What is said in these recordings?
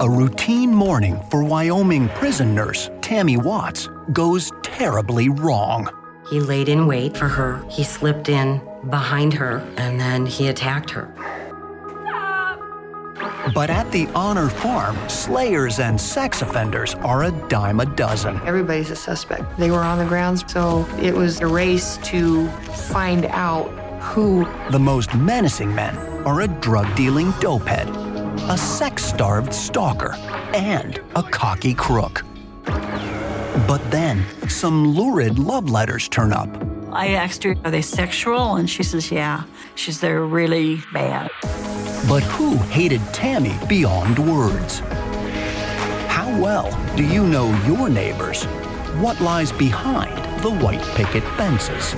A routine morning for Wyoming prison nurse Tammy Watts goes terribly wrong. He laid in wait for her. He slipped in behind her and then he attacked her. But at the Honor Farm, slayers and sex offenders are a dime a dozen. Everybody's a suspect. They were on the grounds, so it was a race to find out who. The most menacing men are a drug dealing dopehead, a sex starved stalker, and a cocky crook. But then, some lurid love letters turn up. I asked her, Are they sexual? And she says, Yeah. She says, They're really bad. But who hated Tammy beyond words? How well do you know your neighbors? What lies behind the white picket fences?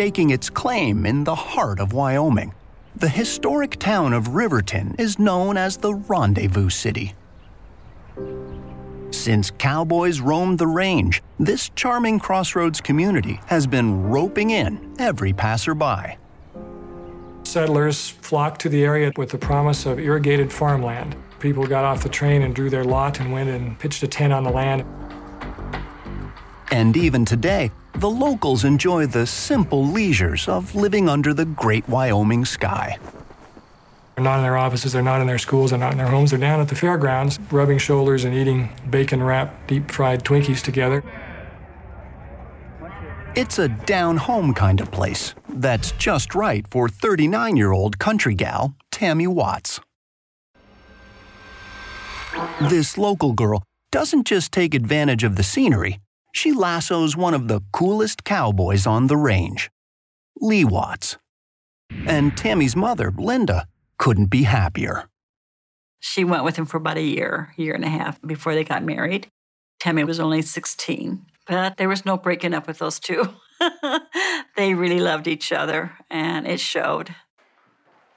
Staking its claim in the heart of Wyoming, the historic town of Riverton is known as the Rendezvous City. Since cowboys roamed the range, this charming crossroads community has been roping in every passerby. Settlers flocked to the area with the promise of irrigated farmland. People got off the train and drew their lot and went and pitched a tent on the land. And even today, the locals enjoy the simple leisures of living under the great Wyoming sky. They're not in their offices, they're not in their schools, they're not in their homes. They're down at the fairgrounds, rubbing shoulders and eating bacon wrapped, deep fried Twinkies together. It's a down home kind of place that's just right for 39 year old country gal Tammy Watts. This local girl doesn't just take advantage of the scenery, she lassos one of the coolest cowboys on the range, Lee Watts. And Tammy's mother, Linda, couldn't be happier. She went with him for about a year, year and a half before they got married. Tammy was only 16, but there was no breaking up with those two. they really loved each other, and it showed.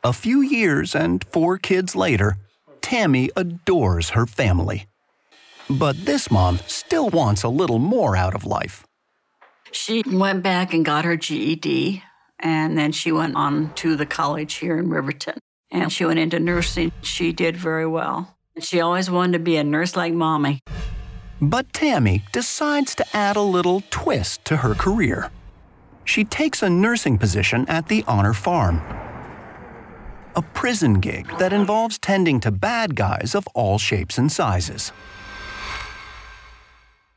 A few years and four kids later, Tammy adores her family. But this mom still wants a little more out of life. She went back and got her GED, and then she went on to the college here in Riverton. And she went into nursing. She did very well. She always wanted to be a nurse like mommy. But Tammy decides to add a little twist to her career. She takes a nursing position at the Honor Farm. A prison gig that involves tending to bad guys of all shapes and sizes.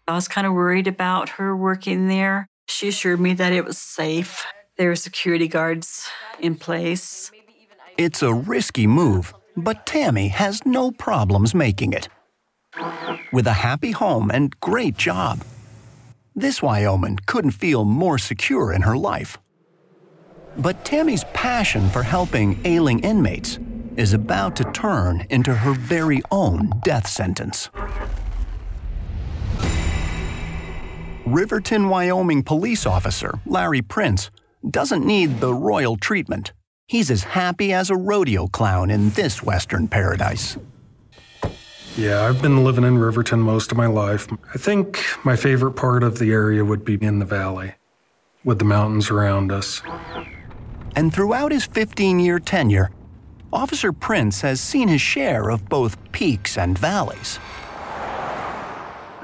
I was kind of worried about her working there. She assured me that it was safe. There were security guards in place. It's a risky move, but Tammy has no problems making it. With a happy home and great job, this Wyoming couldn't feel more secure in her life. But Tammy's passion for helping ailing inmates is about to turn into her very own death sentence. Riverton, Wyoming police officer Larry Prince doesn't need the royal treatment. He's as happy as a rodeo clown in this western paradise. Yeah, I've been living in Riverton most of my life. I think my favorite part of the area would be in the valley, with the mountains around us. And throughout his 15 year tenure, Officer Prince has seen his share of both peaks and valleys.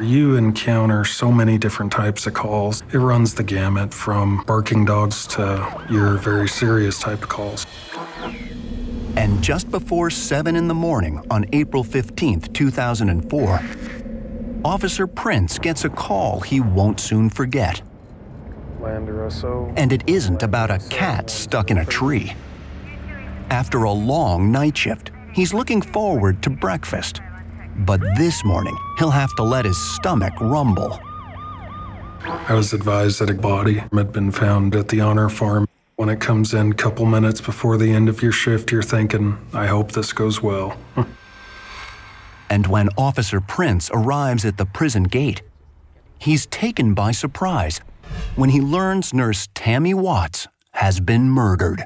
You encounter so many different types of calls. It runs the gamut from barking dogs to your very serious type of calls. And just before 7 in the morning on April 15, 2004, Officer Prince gets a call he won't soon forget. And it isn't about a cat stuck in a tree. After a long night shift, he's looking forward to breakfast. But this morning, he'll have to let his stomach rumble. I was advised that a body had been found at the Honor Farm. When it comes in a couple minutes before the end of your shift, you're thinking, I hope this goes well. and when Officer Prince arrives at the prison gate, he's taken by surprise when he learns nurse Tammy Watts has been murdered.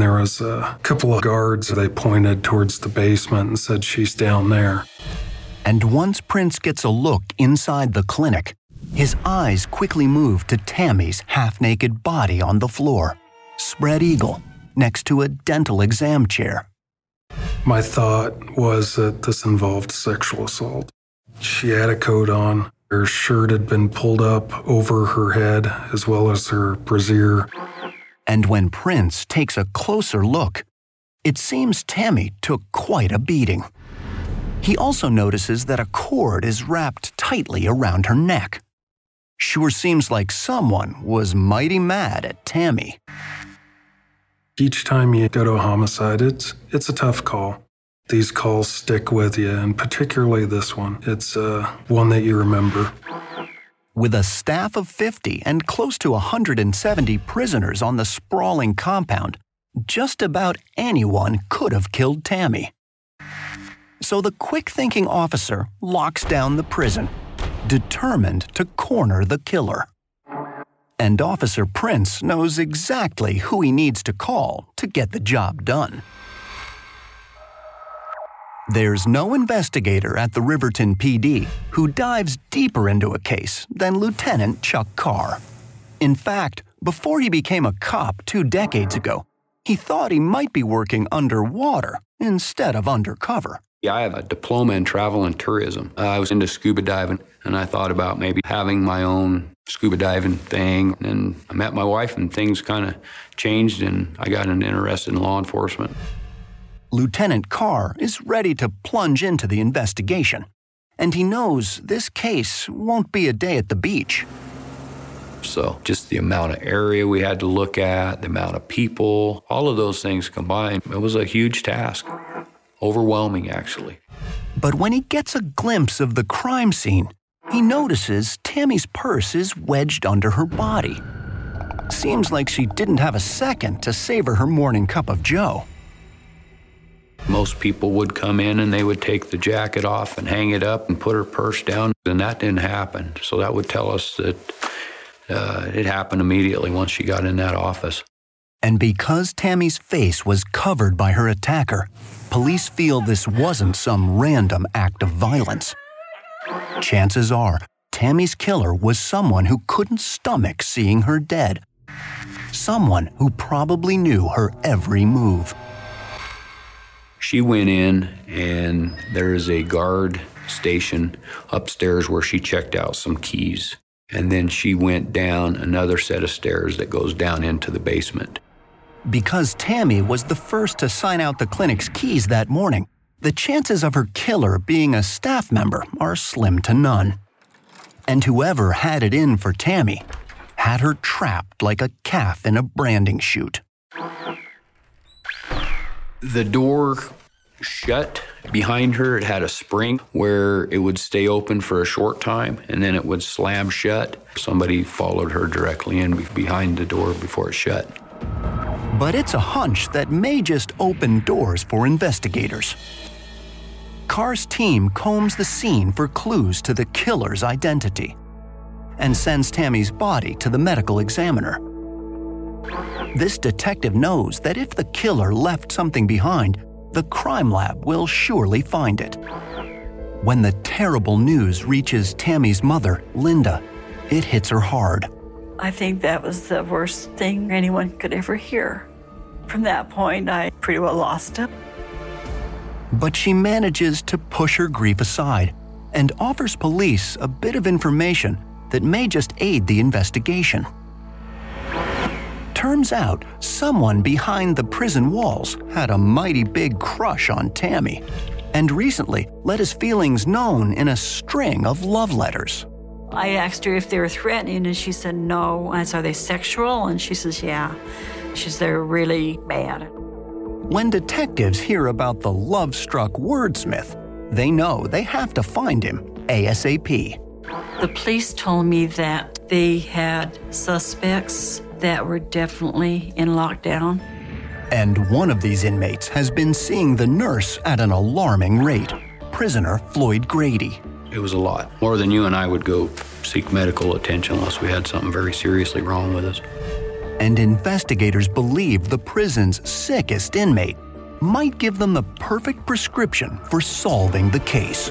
There was a couple of guards. They pointed towards the basement and said, She's down there. And once Prince gets a look inside the clinic, his eyes quickly move to Tammy's half naked body on the floor, spread eagle, next to a dental exam chair. My thought was that this involved sexual assault. She had a coat on. Her shirt had been pulled up over her head, as well as her brassiere. And when Prince takes a closer look, it seems Tammy took quite a beating. He also notices that a cord is wrapped tightly around her neck. Sure seems like someone was mighty mad at Tammy. Each time you go to a homicide, it's, it's a tough call. These calls stick with you, and particularly this one. It's uh, one that you remember. With a staff of 50 and close to 170 prisoners on the sprawling compound, just about anyone could have killed Tammy. So the quick thinking officer locks down the prison, determined to corner the killer. And Officer Prince knows exactly who he needs to call to get the job done. There's no investigator at the Riverton PD who dives deeper into a case than Lieutenant Chuck Carr. In fact, before he became a cop two decades ago, he thought he might be working underwater instead of undercover. Yeah, I have a diploma in travel and tourism. Uh, I was into scuba diving, and I thought about maybe having my own scuba diving thing. And I met my wife, and things kind of changed, and I got an interest in law enforcement. Lieutenant Carr is ready to plunge into the investigation, and he knows this case won't be a day at the beach. So, just the amount of area we had to look at, the amount of people, all of those things combined, it was a huge task. Overwhelming, actually. But when he gets a glimpse of the crime scene, he notices Tammy's purse is wedged under her body. Seems like she didn't have a second to savor her morning cup of joe. Most people would come in and they would take the jacket off and hang it up and put her purse down, and that didn't happen. So that would tell us that uh, it happened immediately once she got in that office. And because Tammy's face was covered by her attacker, police feel this wasn't some random act of violence. Chances are, Tammy's killer was someone who couldn't stomach seeing her dead. Someone who probably knew her every move. She went in, and there is a guard station upstairs where she checked out some keys. And then she went down another set of stairs that goes down into the basement. Because Tammy was the first to sign out the clinic's keys that morning, the chances of her killer being a staff member are slim to none. And whoever had it in for Tammy had her trapped like a calf in a branding chute. The door shut behind her. It had a spring where it would stay open for a short time and then it would slam shut. Somebody followed her directly in behind the door before it shut. But it's a hunch that may just open doors for investigators. Carr's team combs the scene for clues to the killer's identity and sends Tammy's body to the medical examiner. This detective knows that if the killer left something behind, the crime lab will surely find it. When the terrible news reaches Tammy's mother, Linda, it hits her hard. I think that was the worst thing anyone could ever hear. From that point, I pretty well lost it. But she manages to push her grief aside and offers police a bit of information that may just aid the investigation. Turns out someone behind the prison walls had a mighty big crush on Tammy, and recently let his feelings known in a string of love letters. I asked her if they were threatening, and she said no. I said, Are they sexual? And she says, Yeah. She says, They're really bad. When detectives hear about the love struck wordsmith, they know they have to find him ASAP. The police told me that they had suspects that were definitely in lockdown. And one of these inmates has been seeing the nurse at an alarming rate prisoner Floyd Grady. It was a lot, more than you and I would go seek medical attention unless we had something very seriously wrong with us. And investigators believe the prison's sickest inmate might give them the perfect prescription for solving the case.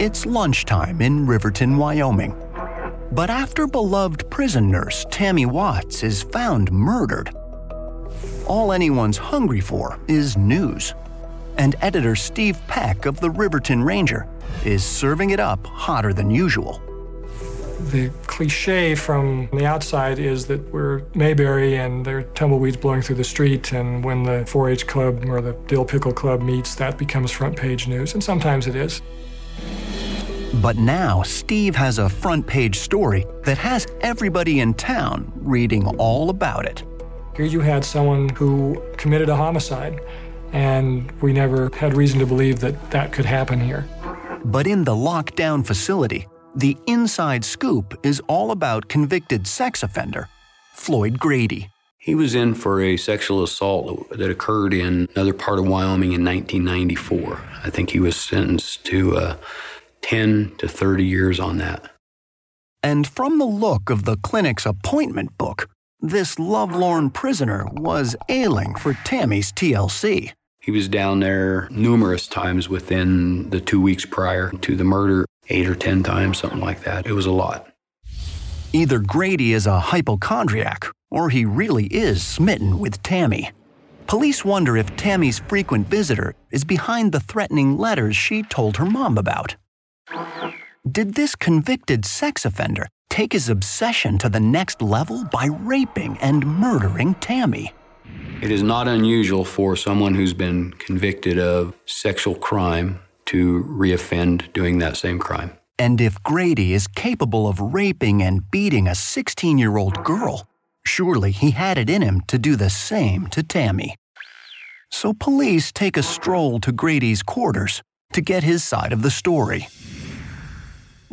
It's lunchtime in Riverton, Wyoming. But after beloved prison nurse Tammy Watts is found murdered, all anyone's hungry for is news. And editor Steve Peck of the Riverton Ranger is serving it up hotter than usual. The cliche from the outside is that we're Mayberry and there are tumbleweeds blowing through the street, and when the 4 H club or the Dill Pickle Club meets, that becomes front page news, and sometimes it is. But now Steve has a front page story that has everybody in town reading all about it. Here you had someone who committed a homicide, and we never had reason to believe that that could happen here. But in the lockdown facility, the inside scoop is all about convicted sex offender Floyd Grady. He was in for a sexual assault that occurred in another part of Wyoming in 1994. I think he was sentenced to uh, 10 to 30 years on that. And from the look of the clinic's appointment book, this lovelorn prisoner was ailing for Tammy's TLC. He was down there numerous times within the two weeks prior to the murder, eight or ten times, something like that. It was a lot. Either Grady is a hypochondriac, or he really is smitten with Tammy. Police wonder if Tammy's frequent visitor is behind the threatening letters she told her mom about. Did this convicted sex offender take his obsession to the next level by raping and murdering Tammy? It is not unusual for someone who's been convicted of sexual crime to reoffend doing that same crime. And if Grady is capable of raping and beating a 16 year old girl, surely he had it in him to do the same to Tammy. So police take a stroll to Grady's quarters to get his side of the story.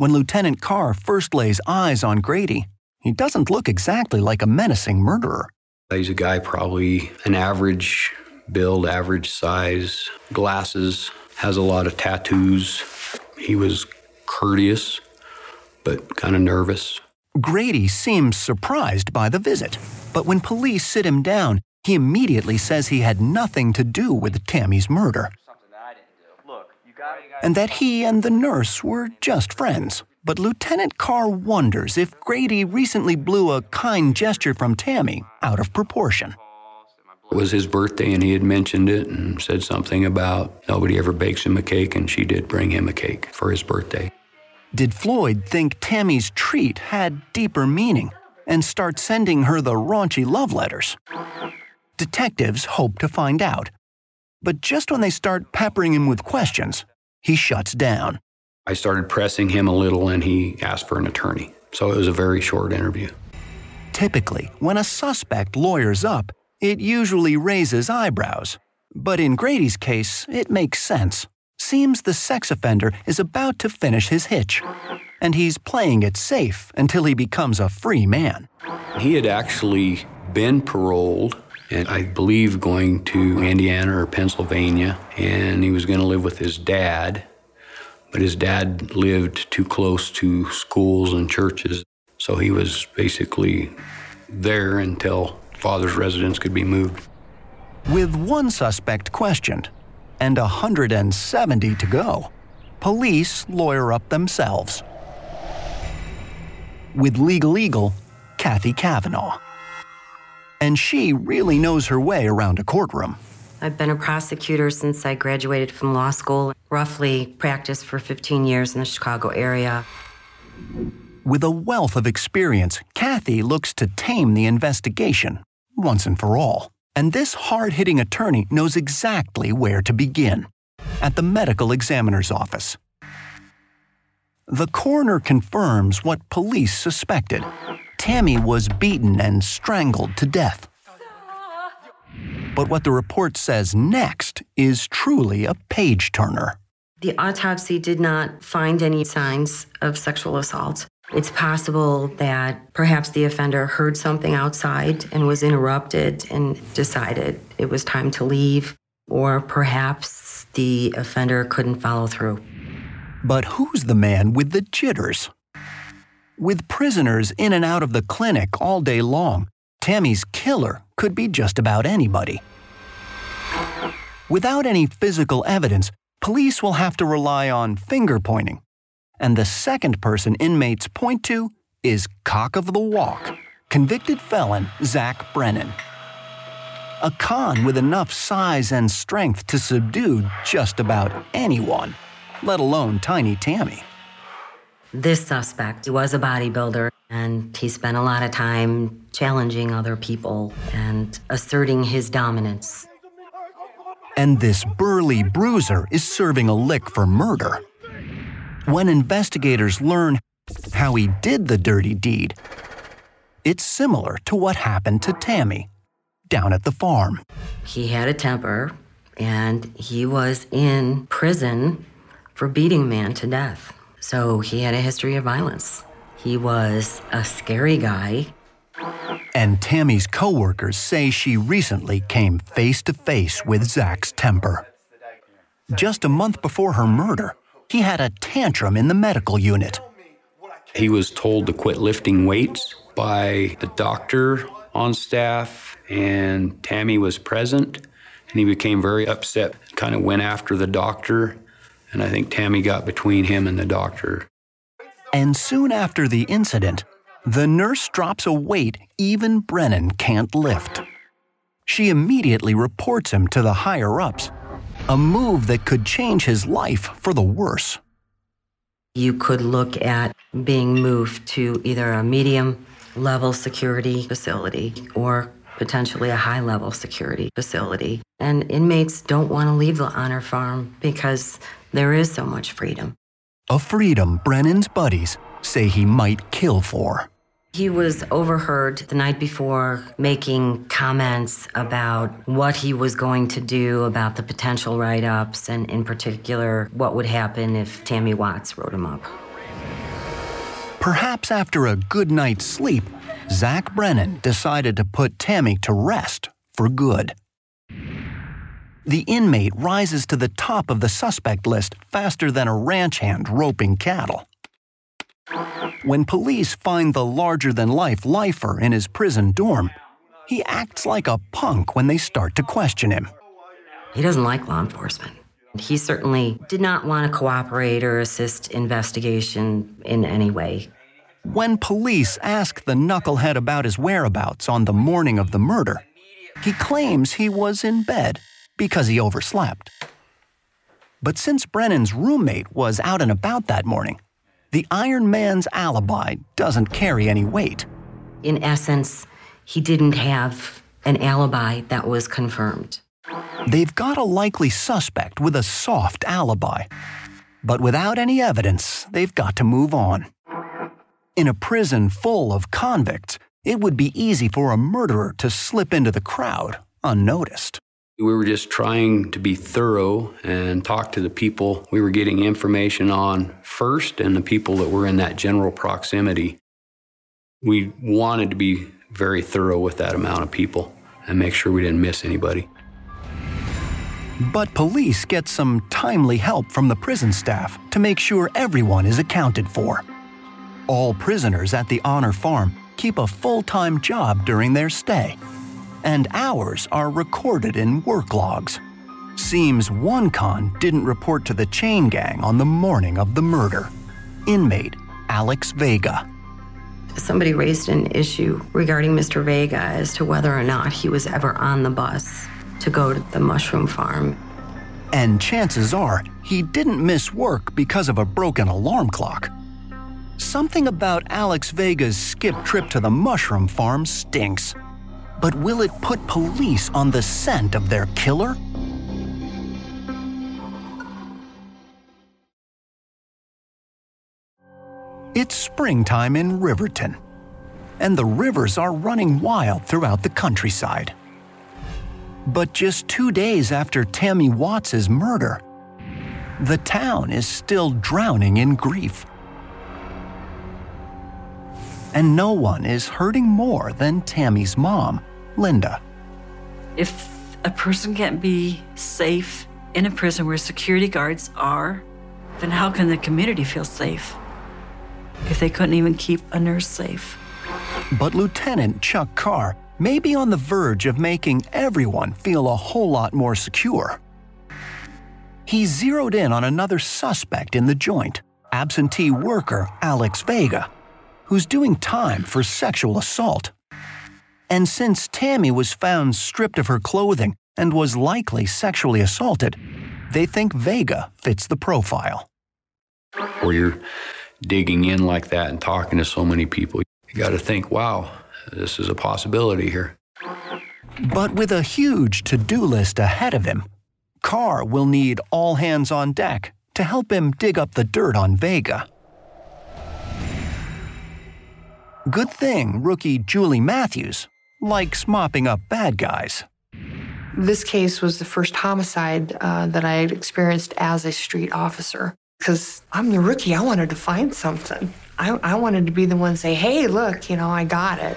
When Lieutenant Carr first lays eyes on Grady, he doesn't look exactly like a menacing murderer. He's a guy probably an average build, average size, glasses, has a lot of tattoos. He was courteous, but kind of nervous. Grady seems surprised by the visit, but when police sit him down, he immediately says he had nothing to do with Tammy's murder. And that he and the nurse were just friends. But Lieutenant Carr wonders if Grady recently blew a kind gesture from Tammy out of proportion. It was his birthday, and he had mentioned it and said something about nobody ever bakes him a cake, and she did bring him a cake for his birthday. Did Floyd think Tammy's treat had deeper meaning and start sending her the raunchy love letters? Detectives hope to find out. But just when they start peppering him with questions, he shuts down. I started pressing him a little, and he asked for an attorney. So it was a very short interview. Typically, when a suspect lawyers up, it usually raises eyebrows. But in Grady's case, it makes sense. Seems the sex offender is about to finish his hitch, and he's playing it safe until he becomes a free man. He had actually been paroled and I believe going to Indiana or Pennsylvania, and he was going to live with his dad. But his dad lived too close to schools and churches, so he was basically there until father's residence could be moved. With one suspect questioned and 170 to go, police lawyer up themselves. With Legal Eagle, Kathy Kavanaugh and she really knows her way around a courtroom. I've been a prosecutor since I graduated from law school, roughly practiced for 15 years in the Chicago area. With a wealth of experience, Kathy looks to tame the investigation once and for all. And this hard hitting attorney knows exactly where to begin at the medical examiner's office. The coroner confirms what police suspected Tammy was beaten and strangled to death. But what the report says next is truly a page turner. The autopsy did not find any signs of sexual assault. It's possible that perhaps the offender heard something outside and was interrupted and decided it was time to leave, or perhaps the offender couldn't follow through. But who's the man with the jitters? With prisoners in and out of the clinic all day long, Tammy's killer could be just about anybody. Without any physical evidence, police will have to rely on finger pointing. And the second person inmates point to is cock of the walk, convicted felon Zach Brennan. A con with enough size and strength to subdue just about anyone, let alone tiny Tammy. This suspect was a bodybuilder, and he spent a lot of time challenging other people and asserting his dominance. And this burly bruiser is serving a lick for murder. When investigators learn how he did the dirty deed, it's similar to what happened to Tammy down at the farm. He had a temper, and he was in prison for beating a man to death. So he had a history of violence. He was a scary guy. And Tammy's coworkers say she recently came face to face with Zach's temper. Just a month before her murder, he had a tantrum in the medical unit. He was told to quit lifting weights by the doctor on staff, and Tammy was present, and he became very upset, kind of went after the doctor, and I think Tammy got between him and the doctor. And soon after the incident, the nurse drops a weight even Brennan can't lift. She immediately reports him to the higher ups, a move that could change his life for the worse. You could look at being moved to either a medium level security facility or potentially a high level security facility. And inmates don't want to leave the honor farm because there is so much freedom. A freedom Brennan's buddies say he might kill for. He was overheard the night before making comments about what he was going to do about the potential write ups, and in particular, what would happen if Tammy Watts wrote him up. Perhaps after a good night's sleep, Zach Brennan decided to put Tammy to rest for good. The inmate rises to the top of the suspect list faster than a ranch hand roping cattle. When police find the larger than life lifer in his prison dorm, he acts like a punk when they start to question him. He doesn't like law enforcement. He certainly did not want to cooperate or assist investigation in any way. When police ask the knucklehead about his whereabouts on the morning of the murder, he claims he was in bed because he overslept. But since Brennan's roommate was out and about that morning, the Iron Man's alibi doesn't carry any weight. In essence, he didn't have an alibi that was confirmed. They've got a likely suspect with a soft alibi. But without any evidence, they've got to move on. In a prison full of convicts, it would be easy for a murderer to slip into the crowd unnoticed. We were just trying to be thorough and talk to the people we were getting information on first and the people that were in that general proximity. We wanted to be very thorough with that amount of people and make sure we didn't miss anybody. But police get some timely help from the prison staff to make sure everyone is accounted for. All prisoners at the Honor Farm keep a full time job during their stay, and hours are recorded in work logs. Seems one con didn't report to the chain gang on the morning of the murder. Inmate Alex Vega. Somebody raised an issue regarding Mr. Vega as to whether or not he was ever on the bus to go to the mushroom farm. And chances are he didn't miss work because of a broken alarm clock. Something about Alex Vega's skip trip to the mushroom farm stinks. But will it put police on the scent of their killer? It's springtime in Riverton, and the rivers are running wild throughout the countryside. But just two days after Tammy Watts' murder, the town is still drowning in grief. And no one is hurting more than Tammy's mom, Linda. If a person can't be safe in a prison where security guards are, then how can the community feel safe? If they couldn't even keep a nurse safe. But Lieutenant Chuck Carr may be on the verge of making everyone feel a whole lot more secure. He zeroed in on another suspect in the joint, absentee worker Alex Vega, who's doing time for sexual assault. And since Tammy was found stripped of her clothing and was likely sexually assaulted, they think Vega fits the profile. Where you're digging in like that and talking to so many people, you got to think, wow, this is a possibility here. But with a huge to do list ahead of him, Carr will need all hands on deck to help him dig up the dirt on Vega. Good thing rookie Julie Matthews likes mopping up bad guys. This case was the first homicide uh, that I had experienced as a street officer. Because I'm the rookie, I wanted to find something. I, I wanted to be the one to say, hey, look, you know, I got it.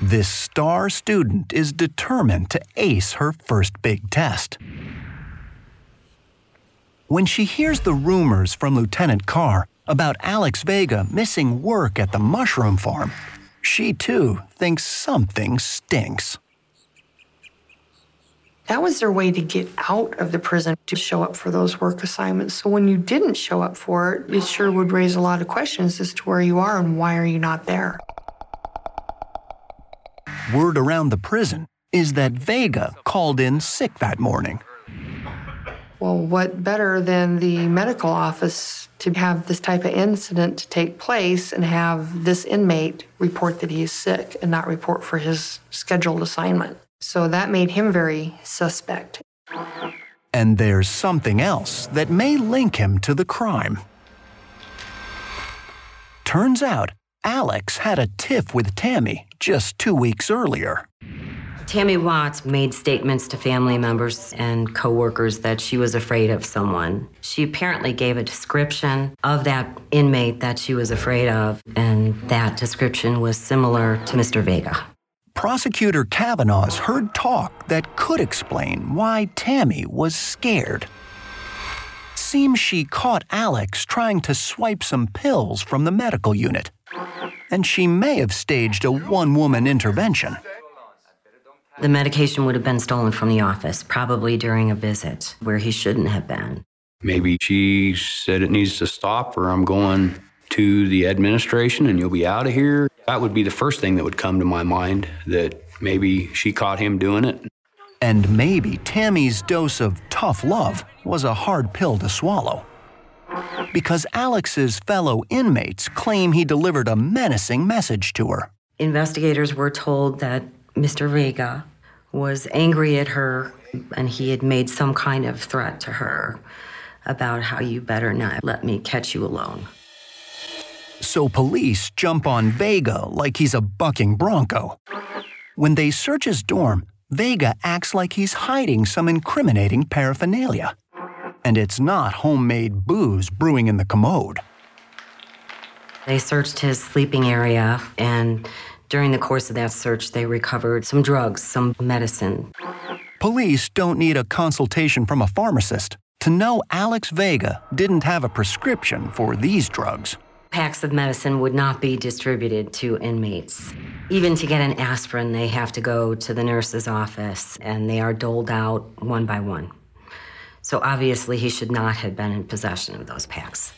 This star student is determined to ace her first big test. When she hears the rumors from Lieutenant Carr about Alex Vega missing work at the mushroom farm, She too thinks something stinks. That was their way to get out of the prison to show up for those work assignments. So when you didn't show up for it, it sure would raise a lot of questions as to where you are and why are you not there. Word around the prison is that Vega called in sick that morning. Well, what better than the medical office to have this type of incident to take place and have this inmate report that he is sick and not report for his scheduled assignment? So that made him very suspect. And there's something else that may link him to the crime. Turns out, Alex had a tiff with Tammy just two weeks earlier. Tammy Watts made statements to family members and coworkers that she was afraid of someone. She apparently gave a description of that inmate that she was afraid of, and that description was similar to Mr. Vega. Prosecutor Kavanaugh's heard talk that could explain why Tammy was scared. Seems she caught Alex trying to swipe some pills from the medical unit, and she may have staged a one woman intervention. The medication would have been stolen from the office, probably during a visit where he shouldn't have been. Maybe she said it needs to stop, or I'm going to the administration and you'll be out of here. That would be the first thing that would come to my mind that maybe she caught him doing it. And maybe Tammy's dose of tough love was a hard pill to swallow. Because Alex's fellow inmates claim he delivered a menacing message to her. Investigators were told that Mr. Vega was angry at her and he had made some kind of threat to her about how you better not let me catch you alone. So police jump on Vega like he's a bucking bronco. When they search his dorm, Vega acts like he's hiding some incriminating paraphernalia. And it's not homemade booze brewing in the commode. They searched his sleeping area and during the course of that search, they recovered some drugs, some medicine. Police don't need a consultation from a pharmacist to know Alex Vega didn't have a prescription for these drugs. Packs of medicine would not be distributed to inmates. Even to get an aspirin, they have to go to the nurse's office and they are doled out one by one. So obviously, he should not have been in possession of those packs.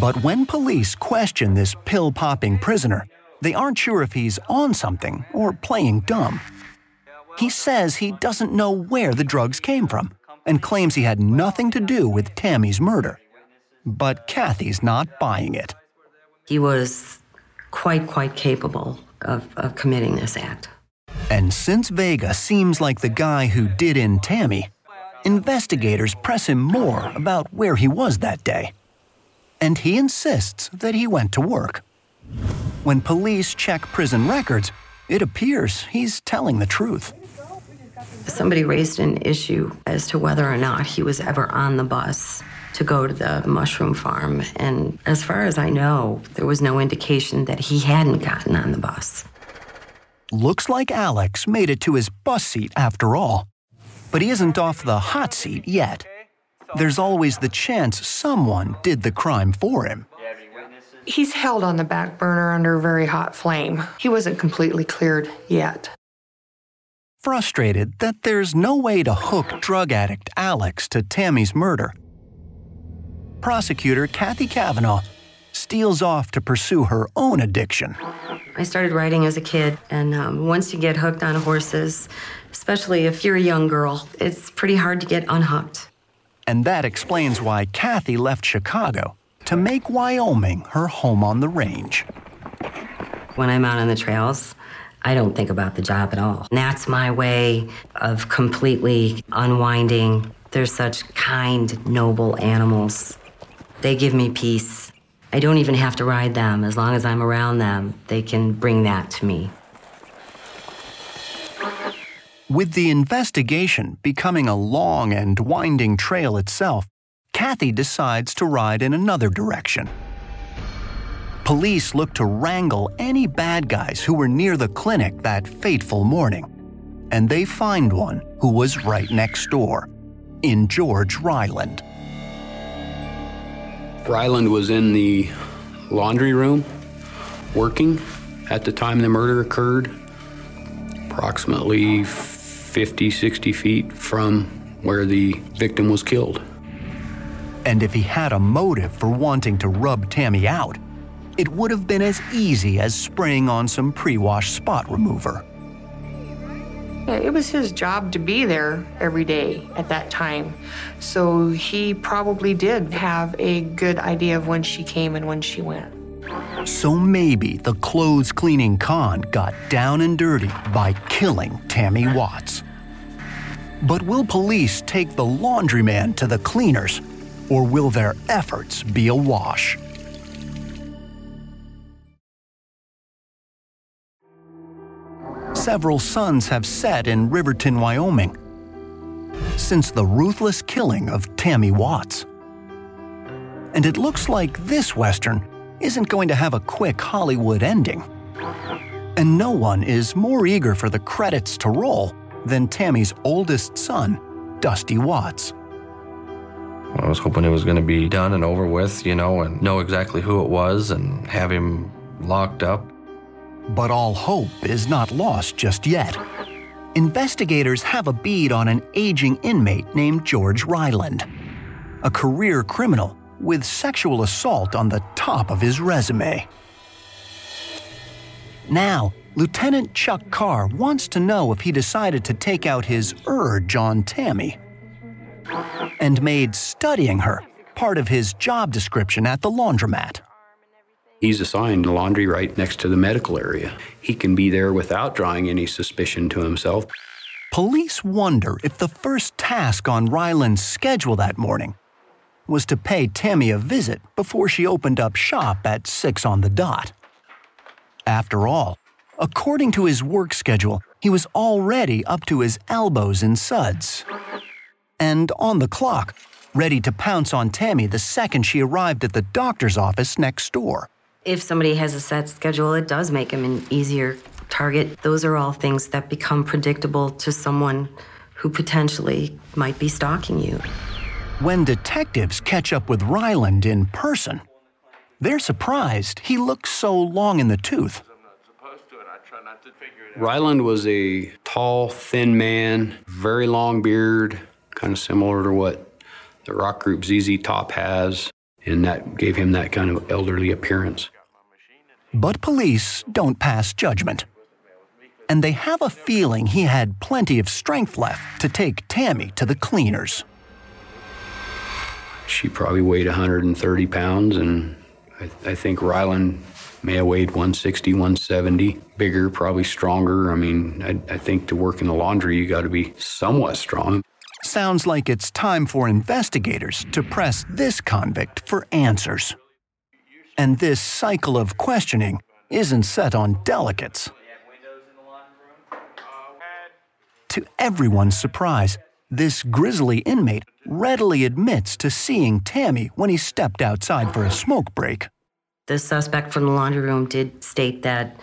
But when police question this pill popping prisoner, they aren't sure if he's on something or playing dumb. He says he doesn't know where the drugs came from and claims he had nothing to do with Tammy's murder. But Kathy's not buying it. He was quite, quite capable of, of committing this act. And since Vega seems like the guy who did in Tammy, investigators press him more about where he was that day. And he insists that he went to work. When police check prison records, it appears he's telling the truth. Somebody raised an issue as to whether or not he was ever on the bus to go to the mushroom farm. And as far as I know, there was no indication that he hadn't gotten on the bus. Looks like Alex made it to his bus seat after all. But he isn't off the hot seat yet. There's always the chance someone did the crime for him. He's held on the back burner under a very hot flame. He wasn't completely cleared yet. Frustrated that there's no way to hook drug addict Alex to Tammy's murder, prosecutor Kathy Kavanaugh steals off to pursue her own addiction. I started riding as a kid, and um, once you get hooked on horses, especially if you're a young girl, it's pretty hard to get unhooked. And that explains why Kathy left Chicago to make Wyoming her home on the range. When I'm out on the trails, I don't think about the job at all. And that's my way of completely unwinding. They're such kind, noble animals. They give me peace. I don't even have to ride them. As long as I'm around them, they can bring that to me. With the investigation becoming a long and winding trail itself, Kathy decides to ride in another direction. Police look to wrangle any bad guys who were near the clinic that fateful morning, and they find one who was right next door, in George Ryland. Ryland was in the laundry room working, at the time the murder occurred, approximately 50, 60 feet from where the victim was killed. And if he had a motive for wanting to rub Tammy out, it would have been as easy as spraying on some pre wash spot remover. Yeah, it was his job to be there every day at that time. So he probably did have a good idea of when she came and when she went. So maybe the clothes cleaning con got down and dirty by killing Tammy Watts. But will police take the laundryman to the cleaners, or will their efforts be a wash? Several suns have set in Riverton, Wyoming, since the ruthless killing of Tammy Watts. And it looks like this Western isn't going to have a quick Hollywood ending. And no one is more eager for the credits to roll than Tammy's oldest son, Dusty Watts. I was hoping it was going to be done and over with, you know, and know exactly who it was and have him locked up. But all hope is not lost just yet. Investigators have a bead on an aging inmate named George Ryland, a career criminal with sexual assault on the top of his resume. Now, Lieutenant Chuck Carr wants to know if he decided to take out his urge on Tammy and made studying her part of his job description at the laundromat. He's assigned laundry right next to the medical area. He can be there without drawing any suspicion to himself. Police wonder if the first task on Ryland's schedule that morning was to pay Tammy a visit before she opened up shop at 6 on the dot. After all, according to his work schedule, he was already up to his elbows in suds. And on the clock, ready to pounce on Tammy the second she arrived at the doctor's office next door. If somebody has a set schedule, it does make them an easier target. Those are all things that become predictable to someone who potentially might be stalking you. When detectives catch up with Ryland in person, they're surprised he looks so long in the tooth. Ryland was a tall, thin man, very long beard, kind of similar to what the rock group ZZ Top has, and that gave him that kind of elderly appearance. But police don't pass judgment. And they have a feeling he had plenty of strength left to take Tammy to the cleaners. She probably weighed 130 pounds, and I, I think Ryland may have weighed 160, 170. Bigger, probably stronger. I mean, I, I think to work in the laundry, you got to be somewhat strong. Sounds like it's time for investigators to press this convict for answers. And this cycle of questioning isn't set on delicates. To everyone's surprise, this grisly inmate readily admits to seeing Tammy when he stepped outside for a smoke break. The suspect from the laundry room did state that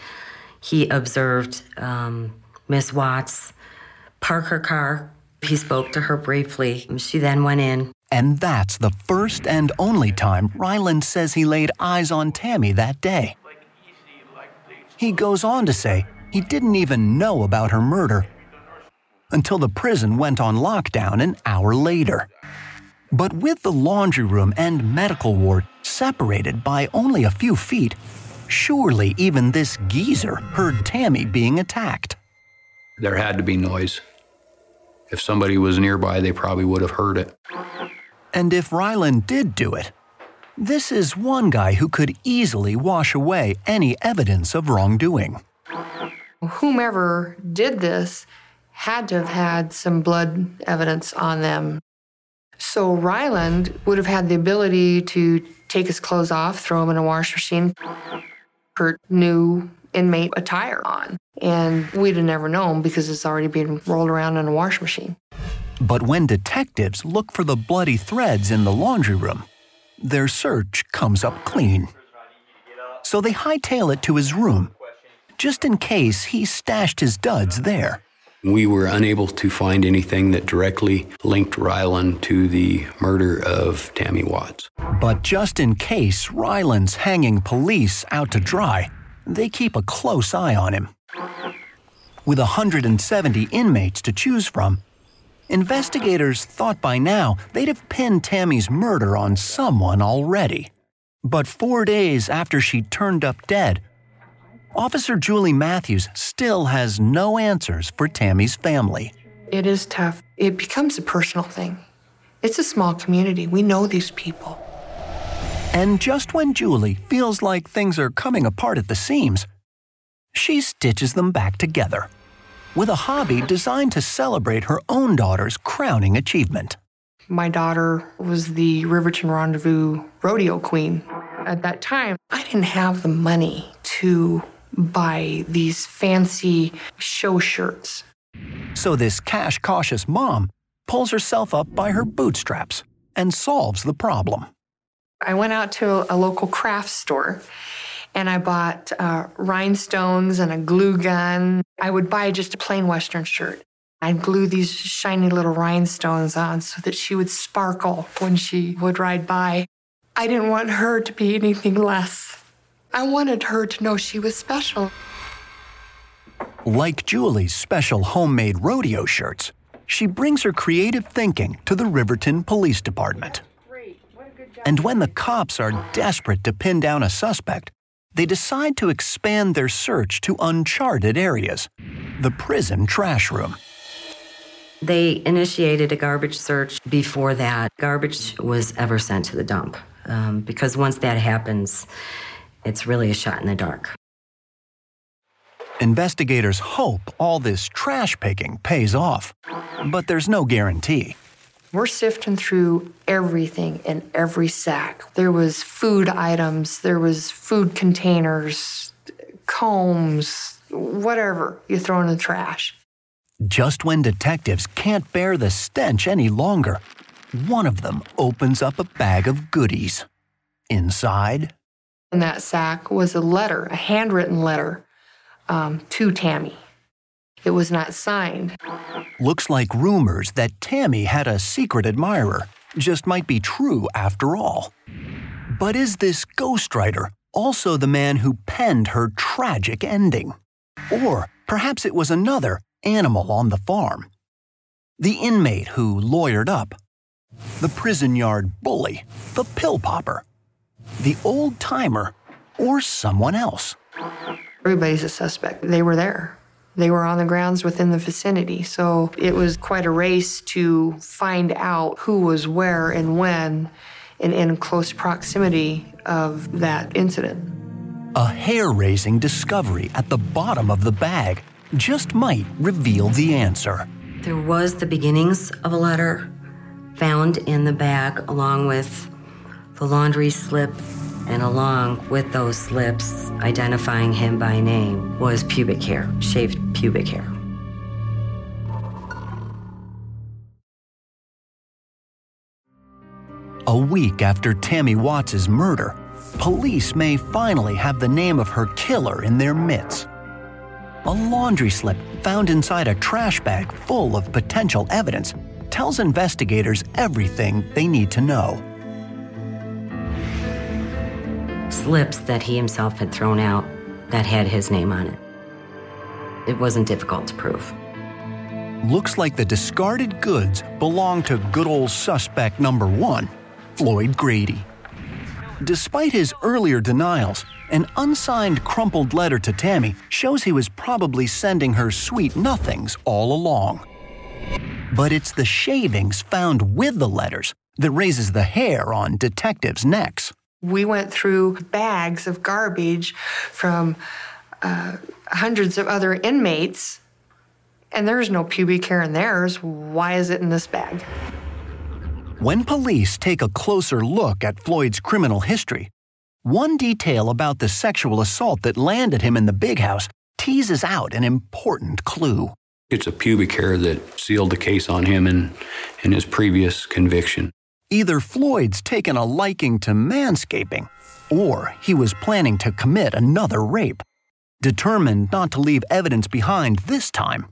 he observed um, Miss Watts park her car. He spoke to her briefly. She then went in. And that's the first and only time Ryland says he laid eyes on Tammy that day. He goes on to say he didn't even know about her murder until the prison went on lockdown an hour later. But with the laundry room and medical ward separated by only a few feet, surely even this geezer heard Tammy being attacked. There had to be noise. If somebody was nearby, they probably would have heard it. And if Ryland did do it, this is one guy who could easily wash away any evidence of wrongdoing. Whomever did this had to have had some blood evidence on them. So Ryland would have had the ability to take his clothes off, throw them in a wash machine, put new inmate attire on. And we'd have never known because it's already been rolled around in a wash machine. But when detectives look for the bloody threads in the laundry room, their search comes up clean. So they hightail it to his room, just in case he stashed his duds there. We were unable to find anything that directly linked Ryland to the murder of Tammy Watts. But just in case Ryland's hanging police out to dry, they keep a close eye on him. With 170 inmates to choose from, investigators thought by now they'd have pinned Tammy's murder on someone already. But four days after she turned up dead, Officer Julie Matthews still has no answers for Tammy's family. It is tough. It becomes a personal thing. It's a small community. We know these people. And just when Julie feels like things are coming apart at the seams, she stitches them back together with a hobby designed to celebrate her own daughter's crowning achievement. My daughter was the Riverton Rendezvous rodeo queen. At that time, I didn't have the money to buy these fancy show shirts. So this cash cautious mom pulls herself up by her bootstraps and solves the problem. I went out to a local craft store and I bought uh, rhinestones and a glue gun. I would buy just a plain Western shirt. I'd glue these shiny little rhinestones on so that she would sparkle when she would ride by. I didn't want her to be anything less. I wanted her to know she was special. Like Julie's special homemade rodeo shirts, she brings her creative thinking to the Riverton Police Department. And when the cops are desperate to pin down a suspect, they decide to expand their search to uncharted areas the prison trash room. They initiated a garbage search before that garbage was ever sent to the dump. Um, because once that happens, it's really a shot in the dark. Investigators hope all this trash picking pays off, but there's no guarantee. We're sifting through everything in every sack. There was food items, there was food containers, combs, whatever you throw in the trash. Just when detectives can't bear the stench any longer, one of them opens up a bag of goodies. Inside, in that sack was a letter, a handwritten letter um, to Tammy. It was not signed. Looks like rumors that Tammy had a secret admirer just might be true after all. But is this ghostwriter also the man who penned her tragic ending? Or perhaps it was another animal on the farm. The inmate who lawyered up. The prison yard bully. The pill popper. The old timer. Or someone else. Everybody's a suspect. They were there. They were on the grounds within the vicinity. So it was quite a race to find out who was where and when and in close proximity of that incident. A hair raising discovery at the bottom of the bag just might reveal the answer. There was the beginnings of a letter found in the bag along with the laundry slip and along with those slips identifying him by name was pubic hair, shaved pubic hair. A week after Tammy Watts' murder, police may finally have the name of her killer in their midst. A laundry slip found inside a trash bag full of potential evidence tells investigators everything they need to know. Slips that he himself had thrown out that had his name on it. It wasn't difficult to prove. Looks like the discarded goods belong to good old suspect number one, Floyd Grady. Despite his earlier denials, an unsigned crumpled letter to Tammy shows he was probably sending her sweet nothings all along. But it's the shavings found with the letters that raises the hair on detectives' necks. We went through bags of garbage from uh, hundreds of other inmates, and there's no pubic hair in theirs. Why is it in this bag? When police take a closer look at Floyd's criminal history, one detail about the sexual assault that landed him in the big house teases out an important clue. It's a pubic hair that sealed the case on him in, in his previous conviction. Either Floyd's taken a liking to manscaping, or he was planning to commit another rape. Determined not to leave evidence behind this time,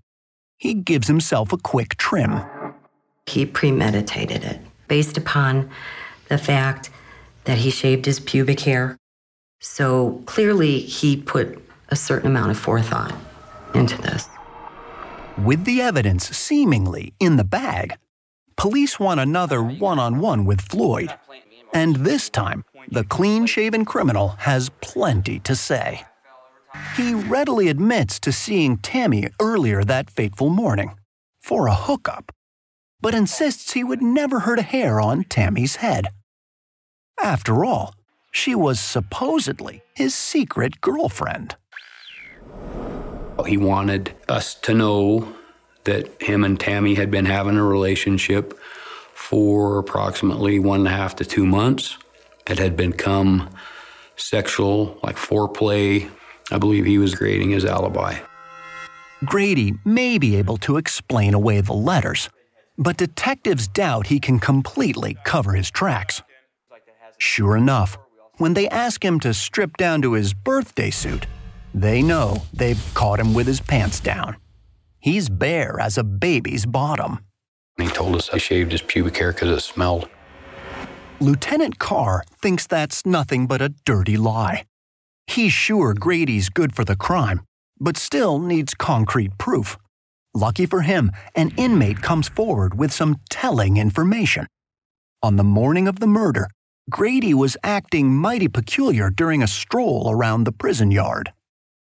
he gives himself a quick trim. He premeditated it based upon the fact that he shaved his pubic hair. So clearly, he put a certain amount of forethought into this. With the evidence seemingly in the bag, police want another one on one with Floyd. And this time, the clean shaven criminal has plenty to say. He readily admits to seeing Tammy earlier that fateful morning for a hookup, but insists he would never hurt a hair on Tammy's head. After all, she was supposedly his secret girlfriend. He wanted us to know that him and Tammy had been having a relationship for approximately one and a half to two months. It had become sexual, like foreplay. I believe he was creating his alibi. Grady may be able to explain away the letters, but detectives doubt he can completely cover his tracks. Sure enough, when they ask him to strip down to his birthday suit, they know they've caught him with his pants down. He's bare as a baby's bottom. He told us I shaved his pubic hair because it smelled. Lieutenant Carr thinks that's nothing but a dirty lie. He's sure Grady's good for the crime, but still needs concrete proof. Lucky for him, an inmate comes forward with some telling information. On the morning of the murder, Grady was acting mighty peculiar during a stroll around the prison yard.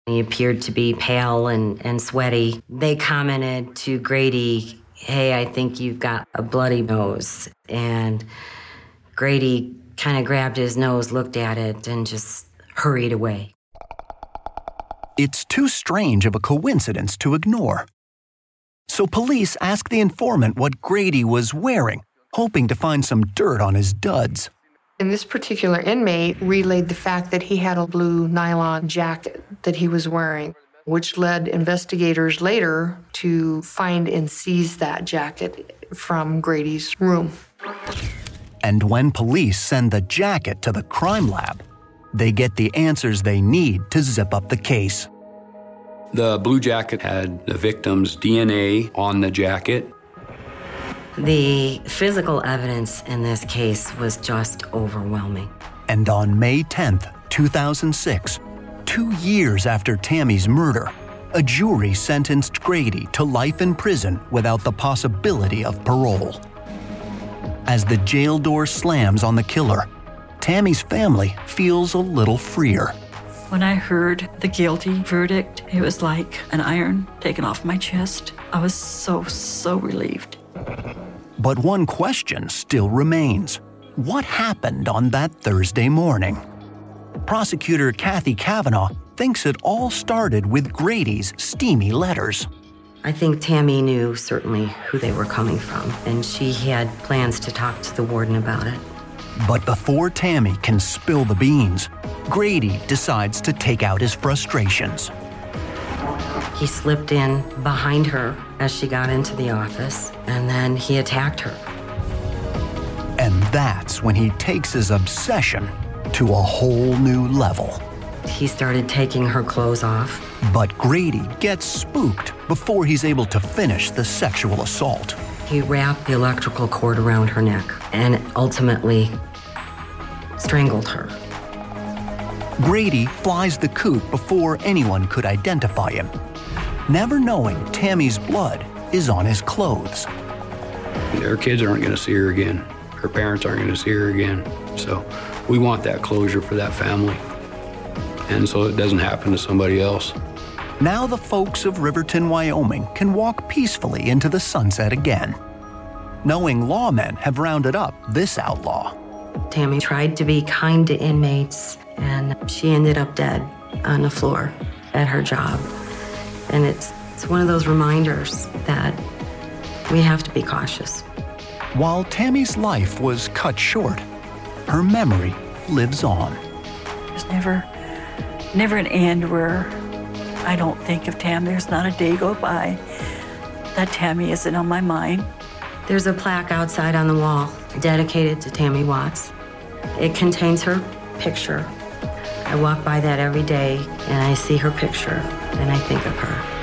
He appeared to be pale and, and sweaty. They commented to Grady, Hey, I think you've got a bloody nose. And Grady kind of grabbed his nose, looked at it, and just hurried away. It's too strange of a coincidence to ignore. So police ask the informant what Grady was wearing, hoping to find some dirt on his duds. And this particular inmate relayed the fact that he had a blue nylon jacket that he was wearing, which led investigators later to find and seize that jacket from Grady's room. And when police send the jacket to the crime lab, they get the answers they need to zip up the case. The blue jacket had the victim's DNA on the jacket. The physical evidence in this case was just overwhelming. And on May 10th, 2006, two years after Tammy's murder, a jury sentenced Grady to life in prison without the possibility of parole. As the jail door slams on the killer, Tammy's family feels a little freer. When I heard the guilty verdict, it was like an iron taken off my chest. I was so, so relieved. But one question still remains what happened on that Thursday morning? Prosecutor Kathy Kavanaugh thinks it all started with Grady's steamy letters. I think Tammy knew certainly who they were coming from, and she had plans to talk to the warden about it. But before Tammy can spill the beans, Grady decides to take out his frustrations. He slipped in behind her as she got into the office, and then he attacked her. And that's when he takes his obsession to a whole new level. He started taking her clothes off. But Grady gets spooked before he's able to finish the sexual assault. He wrapped the electrical cord around her neck and ultimately strangled her. Grady flies the coop before anyone could identify him, never knowing Tammy's blood is on his clothes. Her kids aren't going to see her again. Her parents aren't going to see her again. So we want that closure for that family. And so it doesn't happen to somebody else. Now the folks of Riverton, Wyoming can walk peacefully into the sunset again, knowing lawmen have rounded up this outlaw. Tammy tried to be kind to inmates, and she ended up dead on the floor at her job. And it's, it's one of those reminders that we have to be cautious. While Tammy's life was cut short, her memory lives on. There's never, never an end where I don't think of Tammy. There's not a day go by that Tammy isn't on my mind. There's a plaque outside on the wall dedicated to Tammy Watts. It contains her picture. I walk by that every day and I see her picture and I think of her.